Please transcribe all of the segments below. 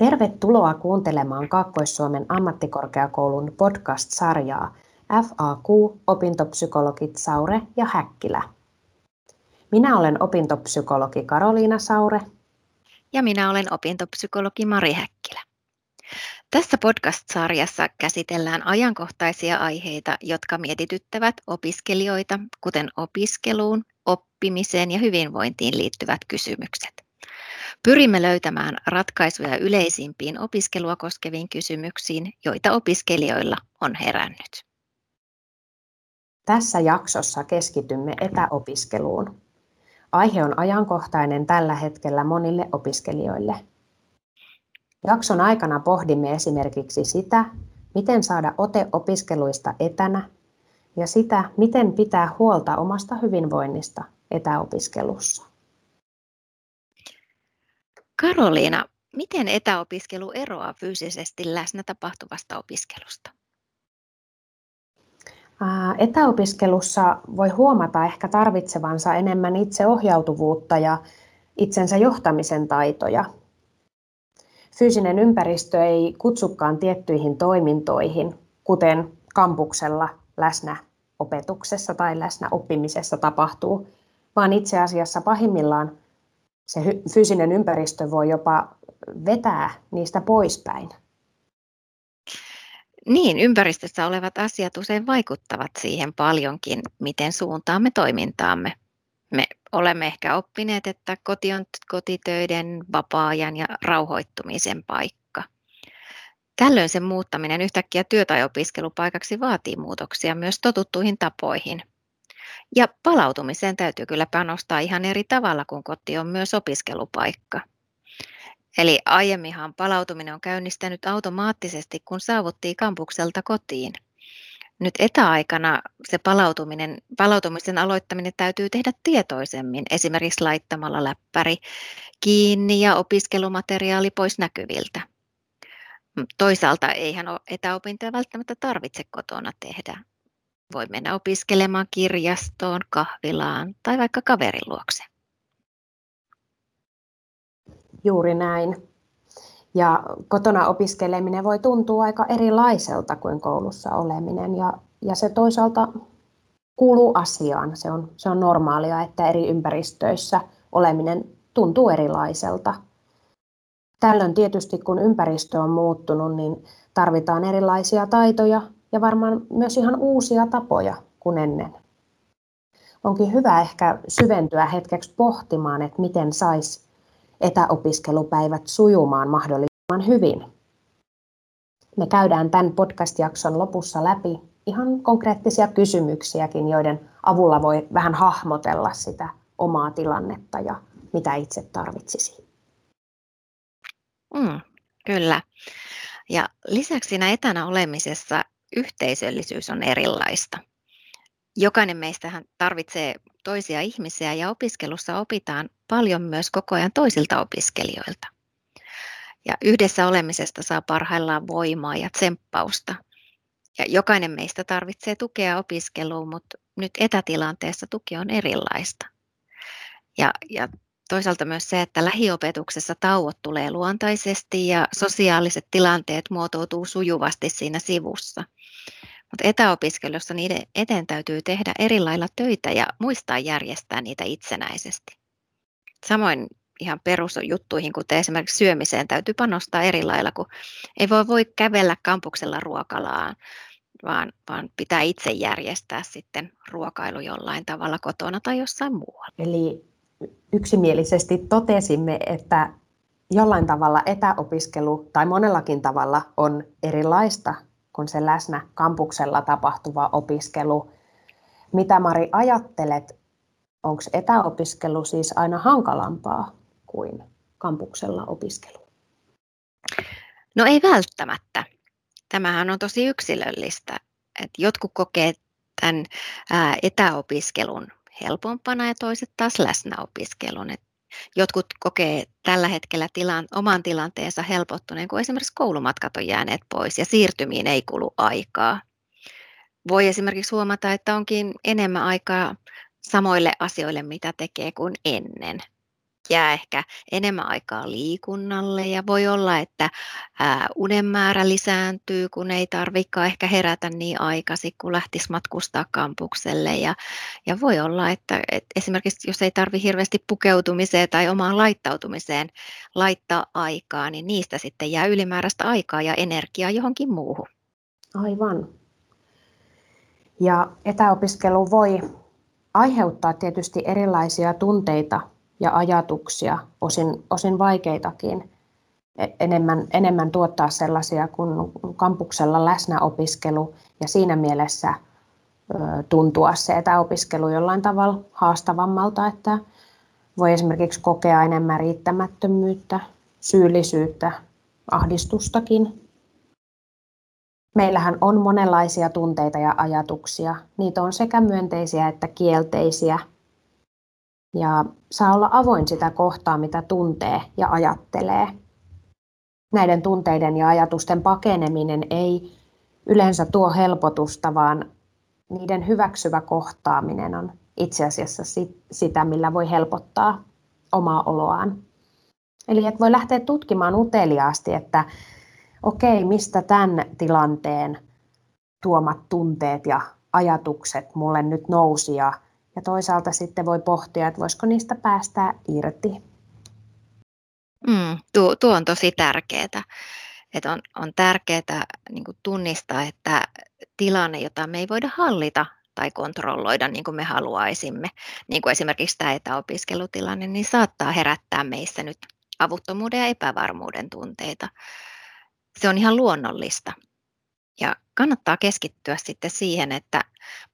Tervetuloa kuuntelemaan Kaakkois-Suomen ammattikorkeakoulun podcast-sarjaa FAQ opintopsykologit Saure ja Häkkilä. Minä olen opintopsykologi Karoliina Saure. Ja minä olen opintopsykologi Mari Häkkilä. Tässä podcast-sarjassa käsitellään ajankohtaisia aiheita, jotka mietityttävät opiskelijoita, kuten opiskeluun, oppimiseen ja hyvinvointiin liittyvät kysymykset. Pyrimme löytämään ratkaisuja yleisimpiin opiskelua koskeviin kysymyksiin, joita opiskelijoilla on herännyt. Tässä jaksossa keskitymme etäopiskeluun. Aihe on ajankohtainen tällä hetkellä monille opiskelijoille. Jakson aikana pohdimme esimerkiksi sitä, miten saada ote opiskeluista etänä ja sitä, miten pitää huolta omasta hyvinvoinnista etäopiskelussa. Karoliina, miten etäopiskelu eroaa fyysisesti läsnä tapahtuvasta opiskelusta? Etäopiskelussa voi huomata ehkä tarvitsevansa enemmän itseohjautuvuutta ja itsensä johtamisen taitoja. Fyysinen ympäristö ei kutsukaan tiettyihin toimintoihin, kuten kampuksella läsnä opetuksessa tai läsnä oppimisessa tapahtuu, vaan itse asiassa pahimmillaan se fyysinen ympäristö voi jopa vetää niistä poispäin. Niin, ympäristössä olevat asiat usein vaikuttavat siihen paljonkin, miten suuntaamme toimintaamme. Me olemme ehkä oppineet, että koti on kotitöiden, vapaa-ajan ja rauhoittumisen paikka. Tällöin sen muuttaminen yhtäkkiä työ- tai opiskelupaikaksi vaatii muutoksia myös totuttuihin tapoihin. Ja palautumiseen täytyy kyllä panostaa ihan eri tavalla, kun koti on myös opiskelupaikka. Eli aiemminhan palautuminen on käynnistänyt automaattisesti, kun saavuttiin kampukselta kotiin. Nyt etäaikana se palautuminen, palautumisen aloittaminen täytyy tehdä tietoisemmin, esimerkiksi laittamalla läppäri kiinni ja opiskelumateriaali pois näkyviltä. Toisaalta eihän etäopintoja välttämättä tarvitse kotona tehdä. Voi mennä opiskelemaan kirjastoon, kahvilaan tai vaikka kaverin luokse. Juuri näin. Ja kotona opiskeleminen voi tuntua aika erilaiselta kuin koulussa oleminen ja, ja se toisaalta kuuluu asiaan. Se on, se on normaalia, että eri ympäristöissä oleminen tuntuu erilaiselta. Tällöin tietysti kun ympäristö on muuttunut, niin tarvitaan erilaisia taitoja ja varmaan myös ihan uusia tapoja kuin ennen. Onkin hyvä ehkä syventyä hetkeksi pohtimaan, että miten saisi etäopiskelupäivät sujumaan mahdollisimman hyvin. Me käydään tämän podcast-jakson lopussa läpi ihan konkreettisia kysymyksiäkin, joiden avulla voi vähän hahmotella sitä omaa tilannetta ja mitä itse tarvitsisi. Mm, kyllä. Ja lisäksi siinä etänä olemisessa yhteisöllisyys on erilaista. Jokainen meistähän tarvitsee toisia ihmisiä ja opiskelussa opitaan paljon myös koko ajan toisilta opiskelijoilta. Ja yhdessä olemisesta saa parhaillaan voimaa ja tsemppausta. Ja jokainen meistä tarvitsee tukea opiskeluun, mutta nyt etätilanteessa tuki on erilaista. Ja, ja toisaalta myös se, että lähiopetuksessa tauot tulee luontaisesti ja sosiaaliset tilanteet muotoutuu sujuvasti siinä sivussa. Mutta etäopiskelussa niiden eteen täytyy tehdä eri lailla töitä ja muistaa järjestää niitä itsenäisesti. Samoin ihan perusjuttuihin, kuten esimerkiksi syömiseen, täytyy panostaa eri lailla, kun ei voi, voi kävellä kampuksella ruokalaan, vaan, vaan pitää itse järjestää sitten ruokailu jollain tavalla kotona tai jossain muualla. Eli yksimielisesti totesimme, että jollain tavalla etäopiskelu tai monellakin tavalla on erilaista kuin se läsnä kampuksella tapahtuva opiskelu. Mitä Mari ajattelet, onko etäopiskelu siis aina hankalampaa kuin kampuksella opiskelu? No ei välttämättä. Tämähän on tosi yksilöllistä. että jotkut kokee tämän etäopiskelun helpompana ja toiset taas läsnäopiskelun. Et jotkut kokee tällä hetkellä tilan, oman tilanteensa helpottuneen, kun esimerkiksi koulumatkat on jääneet pois ja siirtymiin ei kulu aikaa. Voi esimerkiksi huomata, että onkin enemmän aikaa samoille asioille, mitä tekee kuin ennen. Jää ehkä enemmän aikaa liikunnalle ja voi olla, että unen määrä lisääntyy, kun ei tarvikaan ehkä herätä niin aikaisin, kun lähtisi matkustaa kampukselle. Ja, ja voi olla, että, että esimerkiksi jos ei tarvi hirveästi pukeutumiseen tai omaan laittautumiseen laittaa aikaa, niin niistä sitten jää ylimääräistä aikaa ja energiaa johonkin muuhun. Aivan. Ja etäopiskelu voi aiheuttaa tietysti erilaisia tunteita ja ajatuksia, osin, osin vaikeitakin, e, enemmän, enemmän tuottaa sellaisia kuin kampuksella läsnäopiskelu ja siinä mielessä tuntua se etäopiskelu jollain tavalla haastavammalta, että voi esimerkiksi kokea enemmän riittämättömyyttä, syyllisyyttä, ahdistustakin. Meillähän on monenlaisia tunteita ja ajatuksia. Niitä on sekä myönteisiä että kielteisiä – ja saa olla avoin sitä kohtaa, mitä tuntee ja ajattelee. Näiden tunteiden ja ajatusten pakeneminen ei yleensä tuo helpotusta, vaan niiden hyväksyvä kohtaaminen on itse asiassa sitä, millä voi helpottaa omaa oloaan. Eli että voi lähteä tutkimaan uteliaasti, että okei, mistä tämän tilanteen tuomat tunteet ja ajatukset mulle nyt nousi ja ja toisaalta sitten voi pohtia, että voisiko niistä päästä irti. Mm, tuo, tuo on tosi tärkeää. Että on, on tärkeää niin tunnistaa, että tilanne, jota me ei voida hallita tai kontrolloida niin kuin me haluaisimme, niin kuin esimerkiksi tämä etäopiskelutilanne, niin saattaa herättää meissä nyt avuttomuuden ja epävarmuuden tunteita. Se on ihan luonnollista. Ja kannattaa keskittyä sitten siihen, että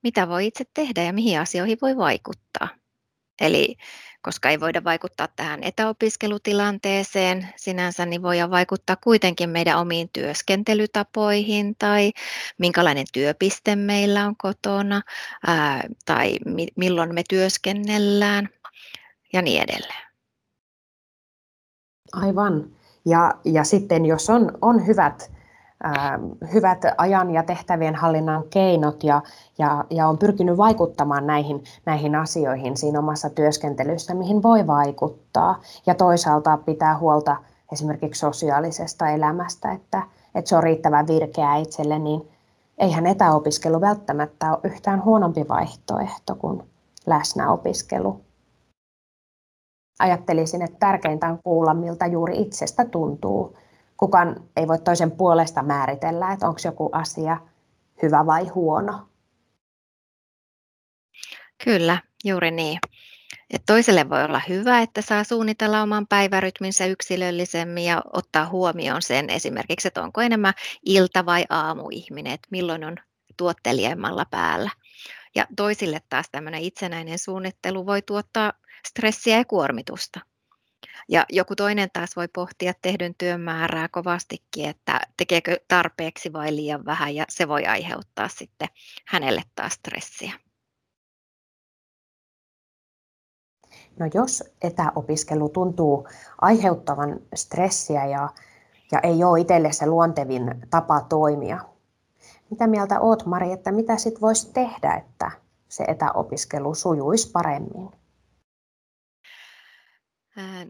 mitä voi itse tehdä ja mihin asioihin voi vaikuttaa. Eli koska ei voida vaikuttaa tähän etäopiskelutilanteeseen sinänsä, niin voidaan vaikuttaa kuitenkin meidän omiin työskentelytapoihin tai minkälainen työpiste meillä on kotona ää, tai mi- milloin me työskennellään ja niin edelleen. Aivan. Ja, ja sitten jos on, on hyvät hyvät ajan ja tehtävien hallinnan keinot ja, ja, ja on pyrkinyt vaikuttamaan näihin, näihin asioihin siinä omassa työskentelyssä, mihin voi vaikuttaa. Ja toisaalta pitää huolta esimerkiksi sosiaalisesta elämästä, että, että se on riittävän virkeä itselle, niin eihän etäopiskelu välttämättä ole yhtään huonompi vaihtoehto kuin läsnäopiskelu. Ajattelisin, että tärkeintä on kuulla, miltä juuri itsestä tuntuu kukaan ei voi toisen puolesta määritellä, että onko joku asia hyvä vai huono. Kyllä, juuri niin. Et toiselle voi olla hyvä, että saa suunnitella oman päivärytminsä yksilöllisemmin ja ottaa huomioon sen esimerkiksi, että onko enemmän ilta- vai aamuihminen, että milloin on tuottelijemmalla päällä. Ja toisille taas tämmöinen itsenäinen suunnittelu voi tuottaa stressiä ja kuormitusta. Ja joku toinen taas voi pohtia tehdyn työn määrää kovastikin, että tekeekö tarpeeksi vai liian vähän, ja se voi aiheuttaa sitten hänelle taas stressiä. No jos etäopiskelu tuntuu aiheuttavan stressiä ja, ja ei ole itselle se luontevin tapa toimia, mitä mieltä oot Mari, että mitä sitten voisi tehdä, että se etäopiskelu sujuisi paremmin?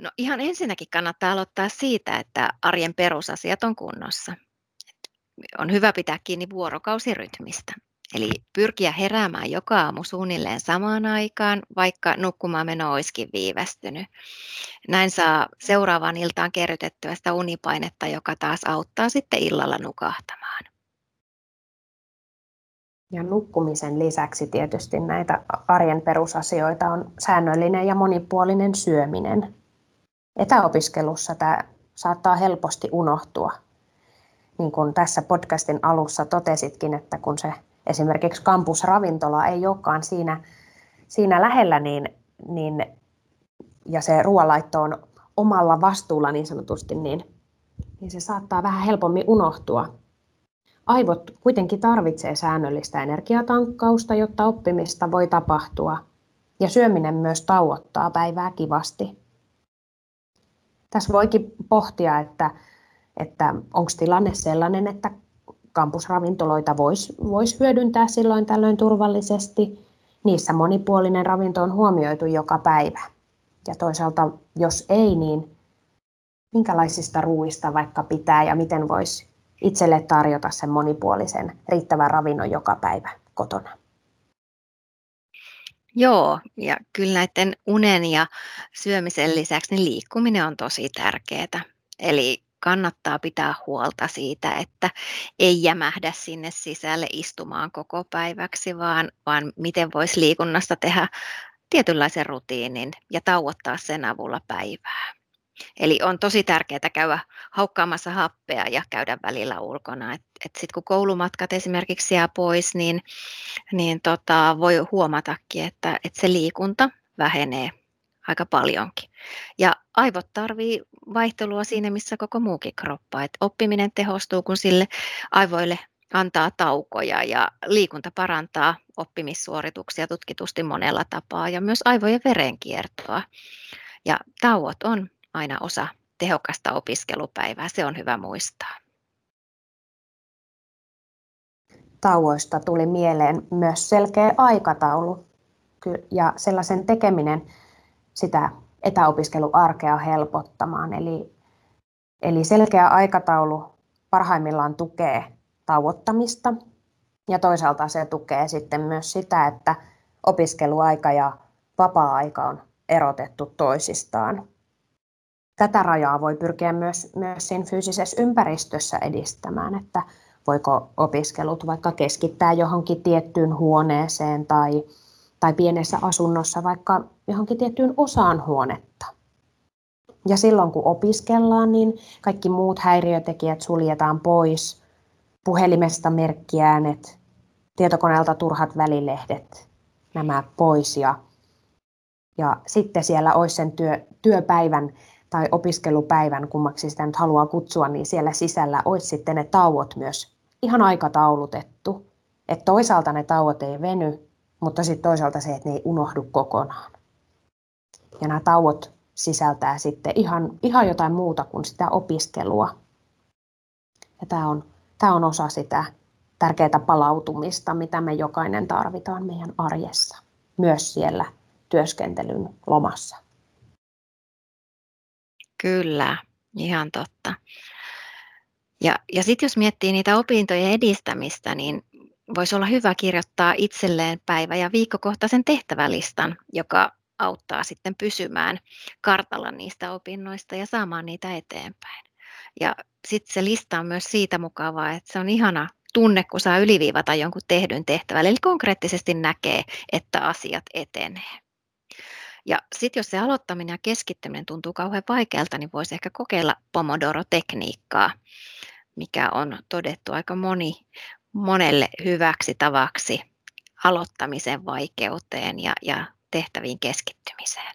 No ihan ensinnäkin kannattaa aloittaa siitä, että arjen perusasiat on kunnossa. On hyvä pitää kiinni vuorokausirytmistä. Eli pyrkiä heräämään joka aamu suunnilleen samaan aikaan, vaikka nukkumaan meno olisikin viivästynyt. Näin saa seuraavaan iltaan kerrytettyä sitä unipainetta, joka taas auttaa sitten illalla nukahtamaan. Ja nukkumisen lisäksi tietysti näitä arjen perusasioita on säännöllinen ja monipuolinen syöminen. Etäopiskelussa tämä saattaa helposti unohtua. Niin kuin tässä podcastin alussa totesitkin, että kun se esimerkiksi kampusravintola ei olekaan siinä, siinä lähellä, niin, niin, ja se ruoanlaitto on omalla vastuulla niin sanotusti, niin, niin se saattaa vähän helpommin unohtua. Aivot kuitenkin tarvitsee säännöllistä energiatankkausta, jotta oppimista voi tapahtua, ja syöminen myös tauottaa päivää kivasti. Tässä voikin pohtia, että, että onko tilanne sellainen, että kampusravintoloita voisi vois hyödyntää silloin tällöin turvallisesti. Niissä monipuolinen ravinto on huomioitu joka päivä. Ja toisaalta, jos ei, niin minkälaisista ruuista vaikka pitää ja miten voisi itselle tarjota sen monipuolisen riittävän ravinnon joka päivä kotona. Joo, ja kyllä näiden unen ja syömisen lisäksi niin liikkuminen on tosi tärkeää. Eli kannattaa pitää huolta siitä, että ei jämähdä sinne sisälle istumaan koko päiväksi, vaan, vaan miten voisi liikunnasta tehdä tietynlaisen rutiinin ja tauottaa sen avulla päivää. Eli on tosi tärkeää käydä haukkaamassa happea ja käydä välillä ulkona. Sitten kun koulumatkat esimerkiksi jää pois, niin, niin tota, voi huomatakin, että, että se liikunta vähenee aika paljonkin. Ja aivot tarvii vaihtelua siinä, missä koko muukin kroppa. Et oppiminen tehostuu, kun sille aivoille antaa taukoja ja liikunta parantaa oppimissuorituksia tutkitusti monella tapaa ja myös aivojen verenkiertoa. Ja tauot on aina osa tehokasta opiskelupäivää, se on hyvä muistaa. Tauoista tuli mieleen myös selkeä aikataulu ja sellaisen tekeminen sitä etäopiskeluarkea helpottamaan. Eli, eli selkeä aikataulu parhaimmillaan tukee tauottamista ja toisaalta se tukee sitten myös sitä, että opiskeluaika ja vapaa-aika on erotettu toisistaan. Tätä rajaa voi pyrkiä myös, myös siinä fyysisessä ympäristössä edistämään, että voiko opiskelut vaikka keskittää johonkin tiettyyn huoneeseen tai, tai pienessä asunnossa vaikka johonkin tiettyyn osaan huonetta. Ja silloin kun opiskellaan, niin kaikki muut häiriötekijät suljetaan pois, puhelimesta merkkiäänet, tietokoneelta turhat välilehdet, nämä pois ja, ja sitten siellä olisi sen työ, työpäivän tai opiskelupäivän, kummaksi sitä nyt haluaa kutsua, niin siellä sisällä olisi sitten ne tauot myös ihan aikataulutettu. Että toisaalta ne tauot ei veny, mutta sitten toisaalta se, että ne ei unohdu kokonaan. Ja nämä tauot sisältää sitten ihan, ihan jotain muuta kuin sitä opiskelua. Ja tämä on, tämä on osa sitä tärkeää palautumista, mitä me jokainen tarvitaan meidän arjessa, myös siellä työskentelyn lomassa. Kyllä, ihan totta. Ja, ja sitten jos miettii niitä opintojen edistämistä, niin voisi olla hyvä kirjoittaa itselleen päivä- ja viikkokohtaisen tehtävälistan, joka auttaa sitten pysymään kartalla niistä opinnoista ja saamaan niitä eteenpäin. Ja sitten se lista on myös siitä mukavaa, että se on ihana tunne, kun saa yliviivata jonkun tehdyn tehtävälle, eli konkreettisesti näkee, että asiat etenee. Ja sitten jos se aloittaminen ja keskittyminen tuntuu kauhean vaikealta, niin voisi ehkä kokeilla Pomodoro-tekniikkaa, mikä on todettu aika moni, monelle hyväksi tavaksi aloittamisen vaikeuteen ja, ja tehtäviin keskittymiseen.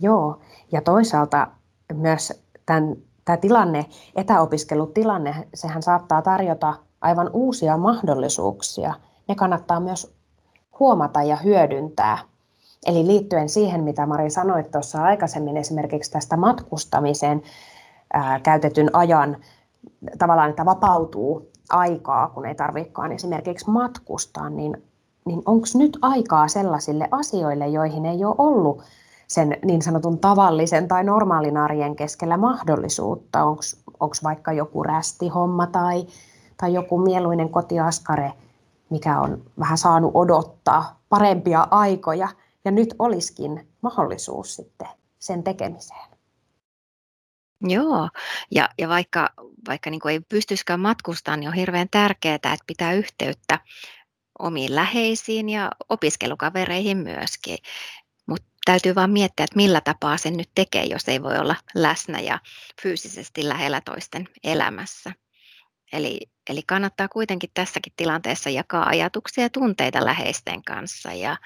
Joo, ja toisaalta myös tämän, tämä tilanne, etäopiskelutilanne, sehän saattaa tarjota aivan uusia mahdollisuuksia. Ne kannattaa myös huomata ja hyödyntää. Eli liittyen siihen, mitä Mari sanoi tuossa aikaisemmin esimerkiksi tästä matkustamiseen ää, käytetyn ajan, tavallaan, että vapautuu aikaa, kun ei tarvitsekaan esimerkiksi matkustaa, niin, niin onko nyt aikaa sellaisille asioille, joihin ei ole ollut sen niin sanotun tavallisen tai normaalin arjen keskellä mahdollisuutta? Onko vaikka joku rästihomma tai, tai joku mieluinen kotiaskare – mikä on vähän saanut odottaa parempia aikoja. Ja nyt olisikin mahdollisuus sitten sen tekemiseen. Joo, ja, ja vaikka, vaikka niin ei pystyisikään matkustamaan, niin on hirveän tärkeää, että pitää yhteyttä omiin läheisiin ja opiskelukavereihin myöskin. Mutta täytyy vaan miettiä, että millä tapaa sen nyt tekee, jos ei voi olla läsnä ja fyysisesti lähellä toisten elämässä. Eli, eli kannattaa kuitenkin tässäkin tilanteessa jakaa ajatuksia ja tunteita läheisten kanssa ja,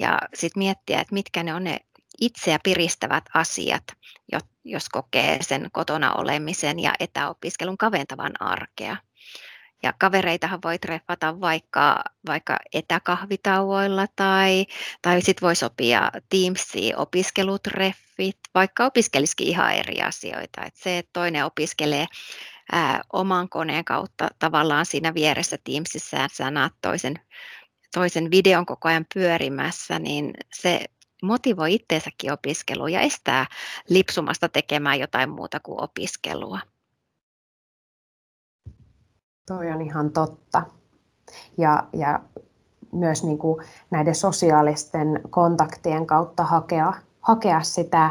ja sitten miettiä, että mitkä ne on ne itseä piristävät asiat, jos kokee sen kotona olemisen ja etäopiskelun kaventavan arkea. Ja kavereitahan voi treffata vaikka, vaikka etäkahvitauoilla tai, tai sitten voi sopia Teamsiin opiskelutreffit, vaikka opiskelisikin ihan eri asioita. Et se, että toinen opiskelee ää, oman koneen kautta tavallaan siinä vieressä Teamsissa, sä näet toisen, toisen videon koko ajan pyörimässä, niin se, motivoi itteensäkin opiskeluun ja estää lipsumasta tekemään jotain muuta kuin opiskelua. Toi on ihan totta. Ja, ja myös niin kuin näiden sosiaalisten kontaktien kautta hakea, hakea sitä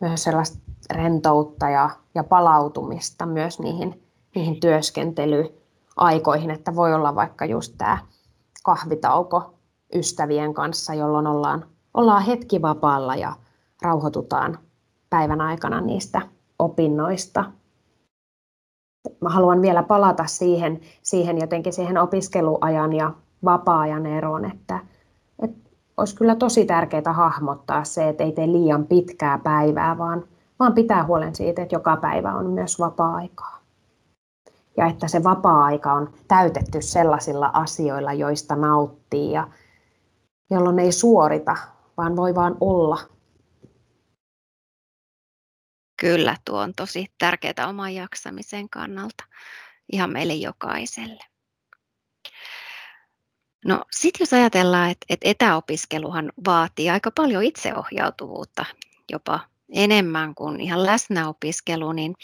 myös sellaista rentoutta ja, ja palautumista myös niihin, niihin työskentelyaikoihin, että voi olla vaikka just tämä kahvitauko ystävien kanssa, jolloin ollaan, ollaan hetki vapaalla ja rauhoitutaan päivän aikana niistä opinnoista. Mä haluan vielä palata siihen, siihen jotenkin siihen opiskeluajan ja vapaa-ajan eroon, että, että olisi kyllä tosi tärkeää hahmottaa se, että ei tee liian pitkää päivää, vaan, vaan pitää huolen siitä, että joka päivä on myös vapaa-aikaa. Ja että se vapaa-aika on täytetty sellaisilla asioilla, joista nauttii ja jolloin ei suorita, vaan voi vaan olla. Kyllä, tuo on tosi tärkeää oman jaksamisen kannalta ihan meille jokaiselle. No sitten jos ajatellaan, että, että etäopiskeluhan vaatii aika paljon itseohjautuvuutta, jopa enemmän kuin ihan läsnäopiskelu, niin,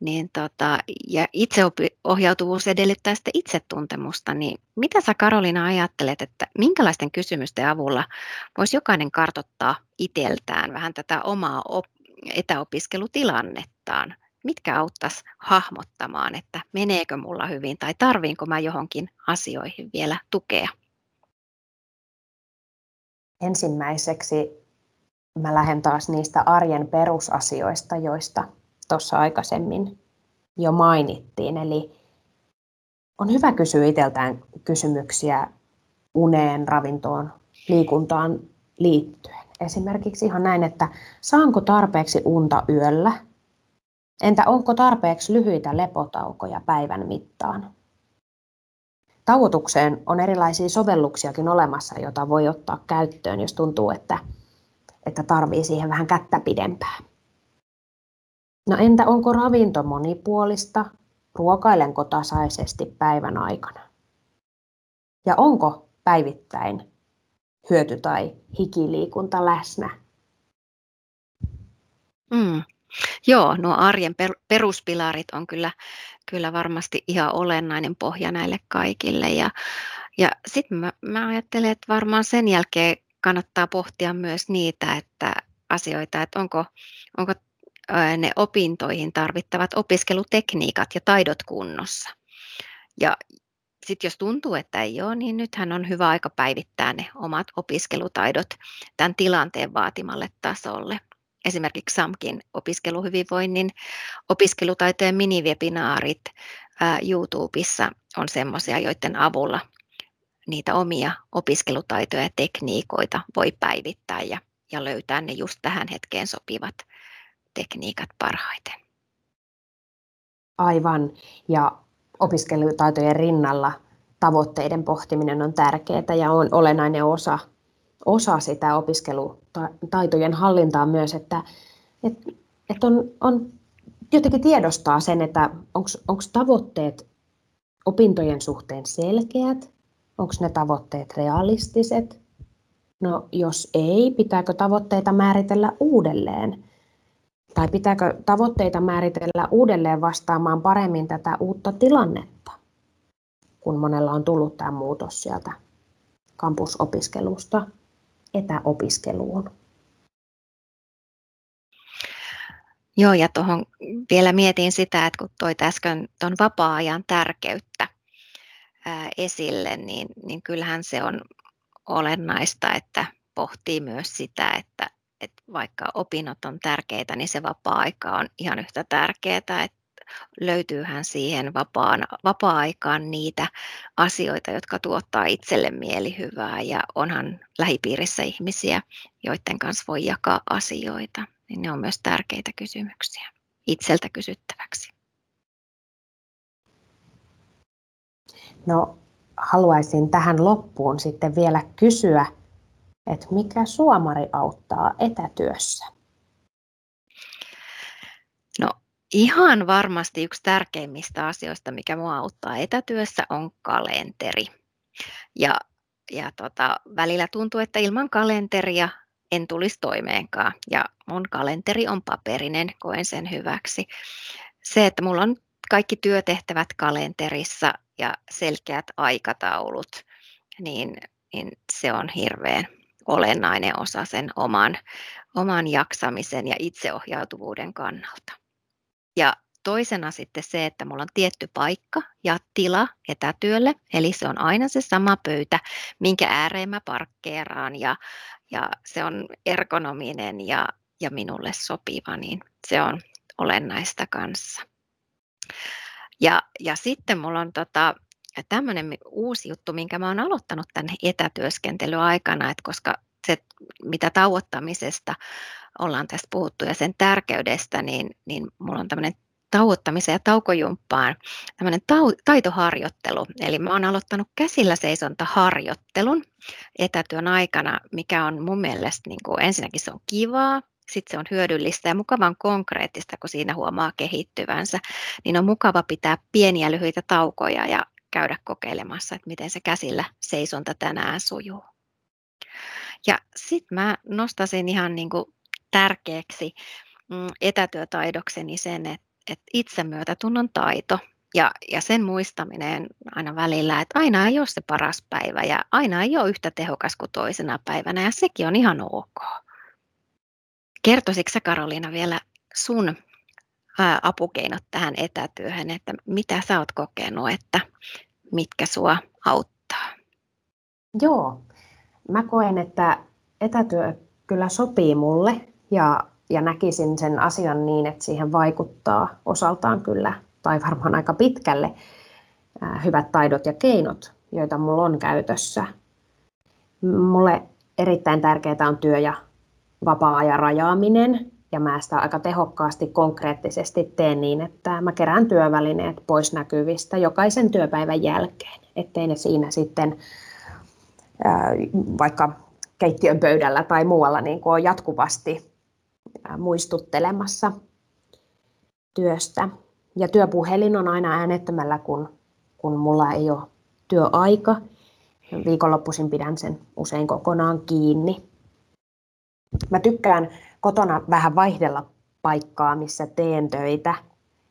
niin tota, ja itseohjautuvuus edellyttää sitä itsetuntemusta, niin mitä sä Karolina ajattelet, että minkälaisten kysymysten avulla voisi jokainen kartottaa itseltään vähän tätä omaa op- etäopiskelutilannettaan? Mitkä auttaisi hahmottamaan, että meneekö mulla hyvin tai tarviinko mä johonkin asioihin vielä tukea? Ensimmäiseksi mä lähden taas niistä arjen perusasioista, joista tuossa aikaisemmin jo mainittiin. Eli on hyvä kysyä itseltään kysymyksiä uneen, ravintoon, liikuntaan liittyen. Esimerkiksi ihan näin, että saanko tarpeeksi unta yöllä? Entä onko tarpeeksi lyhyitä lepotaukoja päivän mittaan? Tauotukseen on erilaisia sovelluksiakin olemassa, joita voi ottaa käyttöön, jos tuntuu, että, että tarvii siihen vähän kättä pidempään. No entä onko ravinto monipuolista? Ruokailenko tasaisesti päivän aikana? Ja onko päivittäin hyöty- tai hikiliikunta läsnä? Mm. Joo, nuo arjen peruspilarit on kyllä, kyllä varmasti ihan olennainen pohja näille kaikille. Ja, ja sitten mä, mä ajattelen, että varmaan sen jälkeen kannattaa pohtia myös niitä että asioita, että onko, onko ne opintoihin tarvittavat opiskelutekniikat ja taidot kunnossa. Ja sitten jos tuntuu, että ei ole, niin nythän on hyvä aika päivittää ne omat opiskelutaidot tämän tilanteen vaatimalle tasolle. Esimerkiksi SAMKin opiskeluhyvinvoinnin opiskelutaitojen minivebinaarit YouTubessa on sellaisia, joiden avulla niitä omia opiskelutaitoja ja tekniikoita voi päivittää ja, ja löytää ne just tähän hetkeen sopivat tekniikat parhaiten. Aivan. Ja opiskelutaitojen rinnalla tavoitteiden pohtiminen on tärkeää ja on olennainen osa, osa sitä opiskelutaitojen hallintaa myös, että, että, että on, on jotenkin tiedostaa sen, että onko tavoitteet opintojen suhteen selkeät, onko ne tavoitteet realistiset. No jos ei, pitääkö tavoitteita määritellä uudelleen? Tai pitääkö tavoitteita määritellä uudelleen vastaamaan paremmin tätä uutta tilannetta, kun monella on tullut tämä muutos sieltä kampusopiskelusta etäopiskeluun? Joo, ja tuohon vielä mietin sitä, että kun toi äsken tuon vapaa-ajan tärkeyttä esille, niin, niin kyllähän se on olennaista, että pohtii myös sitä, että että vaikka opinnot on tärkeitä, niin se vapaa-aika on ihan yhtä tärkeää, että löytyyhän siihen vapaan, vapaa-aikaan niitä asioita, jotka tuottaa itselle mielihyvää ja onhan lähipiirissä ihmisiä, joiden kanssa voi jakaa asioita, niin ne on myös tärkeitä kysymyksiä itseltä kysyttäväksi. No, haluaisin tähän loppuun sitten vielä kysyä, että mikä suomari auttaa etätyössä? No ihan varmasti yksi tärkeimmistä asioista, mikä mua auttaa etätyössä, on kalenteri. Ja, ja tota, välillä tuntuu, että ilman kalenteria en tulisi toimeenkaan. Ja mun kalenteri on paperinen, koen sen hyväksi. Se, että mulla on kaikki työtehtävät kalenterissa ja selkeät aikataulut, niin, niin se on hirveän olennainen osa sen oman, oman jaksamisen ja itseohjautuvuuden kannalta. Ja toisena sitten se, että mulla on tietty paikka ja tila etätyölle, eli se on aina se sama pöytä, minkä ääreen mä parkkeeraan ja, ja se on ergonominen ja, ja minulle sopiva, niin se on olennaista kanssa. Ja, ja sitten mulla on tota, tämmöinen uusi juttu, minkä mä oon aloittanut tämän etätyöskentelyn aikana, että koska se, mitä tauottamisesta ollaan tästä puhuttu ja sen tärkeydestä, niin, niin mulla on tämmöinen tauottamiseen ja taukojumppaan tämmöinen tau- taitoharjoittelu. Eli mä oon aloittanut käsillä seisontaharjoittelun etätyön aikana, mikä on mun mielestä niin kuin, ensinnäkin se on kivaa, sitten se on hyödyllistä ja mukavan konkreettista, kun siinä huomaa kehittyvänsä, niin on mukava pitää pieniä lyhyitä taukoja ja käydä kokeilemassa, että miten se käsillä seisonta tänään sujuu. Ja sitten mä nostasin ihan niin kuin tärkeäksi mm, etätyötaidokseni sen, että, itsemyötätunnon taito ja, ja sen muistaminen aina välillä, että aina ei ole se paras päivä ja aina ei ole yhtä tehokas kuin toisena päivänä ja sekin on ihan ok. Kertoisitko Karoliina vielä sun apukeinot tähän etätyöhön, että mitä sä oot kokenut, että mitkä sua auttaa? Joo, mä koen, että etätyö kyllä sopii mulle ja, ja näkisin sen asian niin, että siihen vaikuttaa osaltaan kyllä, tai varmaan aika pitkälle, hyvät taidot ja keinot, joita mulla on käytössä. Mulle erittäin tärkeää on työ- ja vapaa-ajan rajaaminen, ja mä sitä aika tehokkaasti konkreettisesti teen niin, että mä kerään työvälineet pois näkyvistä jokaisen työpäivän jälkeen, ettei ne siinä sitten vaikka keittiön pöydällä tai muualla niin kuin on jatkuvasti muistuttelemassa työstä. Ja työpuhelin on aina äänettömällä, kun, kun mulla ei ole työaika. Viikonloppuisin pidän sen usein kokonaan kiinni. Mä tykkään kotona vähän vaihdella paikkaa, missä teen töitä,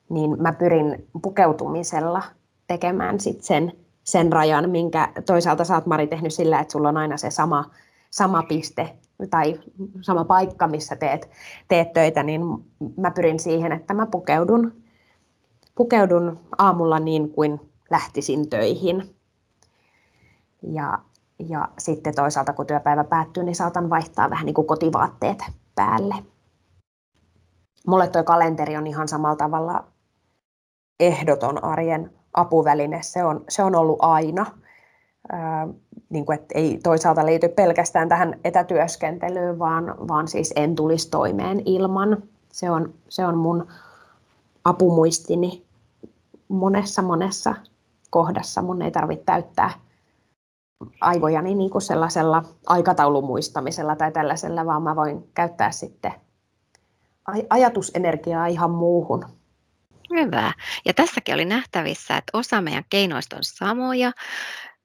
niin mä pyrin pukeutumisella tekemään sit sen, sen rajan, minkä toisaalta sä oot Mari tehnyt sillä, että sulla on aina se sama, sama piste tai sama paikka, missä teet, teet töitä, niin mä pyrin siihen, että mä pukeudun, pukeudun aamulla niin kuin lähtisin töihin. Ja ja sitten toisaalta kun työpäivä päättyy, niin saatan vaihtaa vähän niin kuin kotivaatteet päälle. Mulle tuo kalenteri on ihan samalla tavalla ehdoton arjen apuväline. Se on, se on ollut aina. Ää, niin kuin, että ei toisaalta liity pelkästään tähän etätyöskentelyyn, vaan, vaan siis en tulisi toimeen ilman. Se on, se on mun apumuistini monessa monessa kohdassa. Mun ei tarvitse täyttää aivojani niin kuin sellaisella aikataulumuistamisella tai tällaisella, vaan mä voin käyttää sitten ajatusenergiaa ihan muuhun. Hyvä. Ja tässäkin oli nähtävissä, että osa meidän keinoista on samoja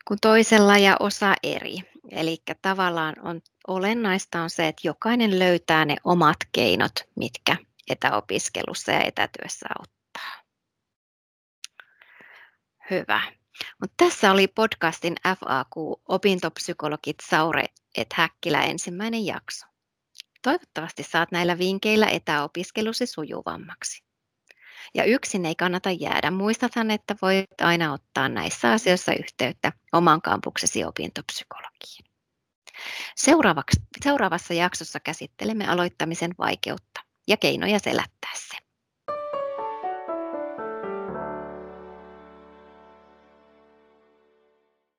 kuin toisella ja osa eri. Eli tavallaan on olennaista on se, että jokainen löytää ne omat keinot, mitkä etäopiskelussa ja etätyössä auttaa. Hyvä. Mut tässä oli podcastin FAQ Opintopsykologit Saure et Häkkilä ensimmäinen jakso. Toivottavasti saat näillä vinkkeillä etäopiskelusi sujuvammaksi. Ja yksin ei kannata jäädä. Muistathan, että voit aina ottaa näissä asioissa yhteyttä oman kampuksesi opintopsykologiin. Seuraavassa jaksossa käsittelemme aloittamisen vaikeutta ja keinoja selättäessä.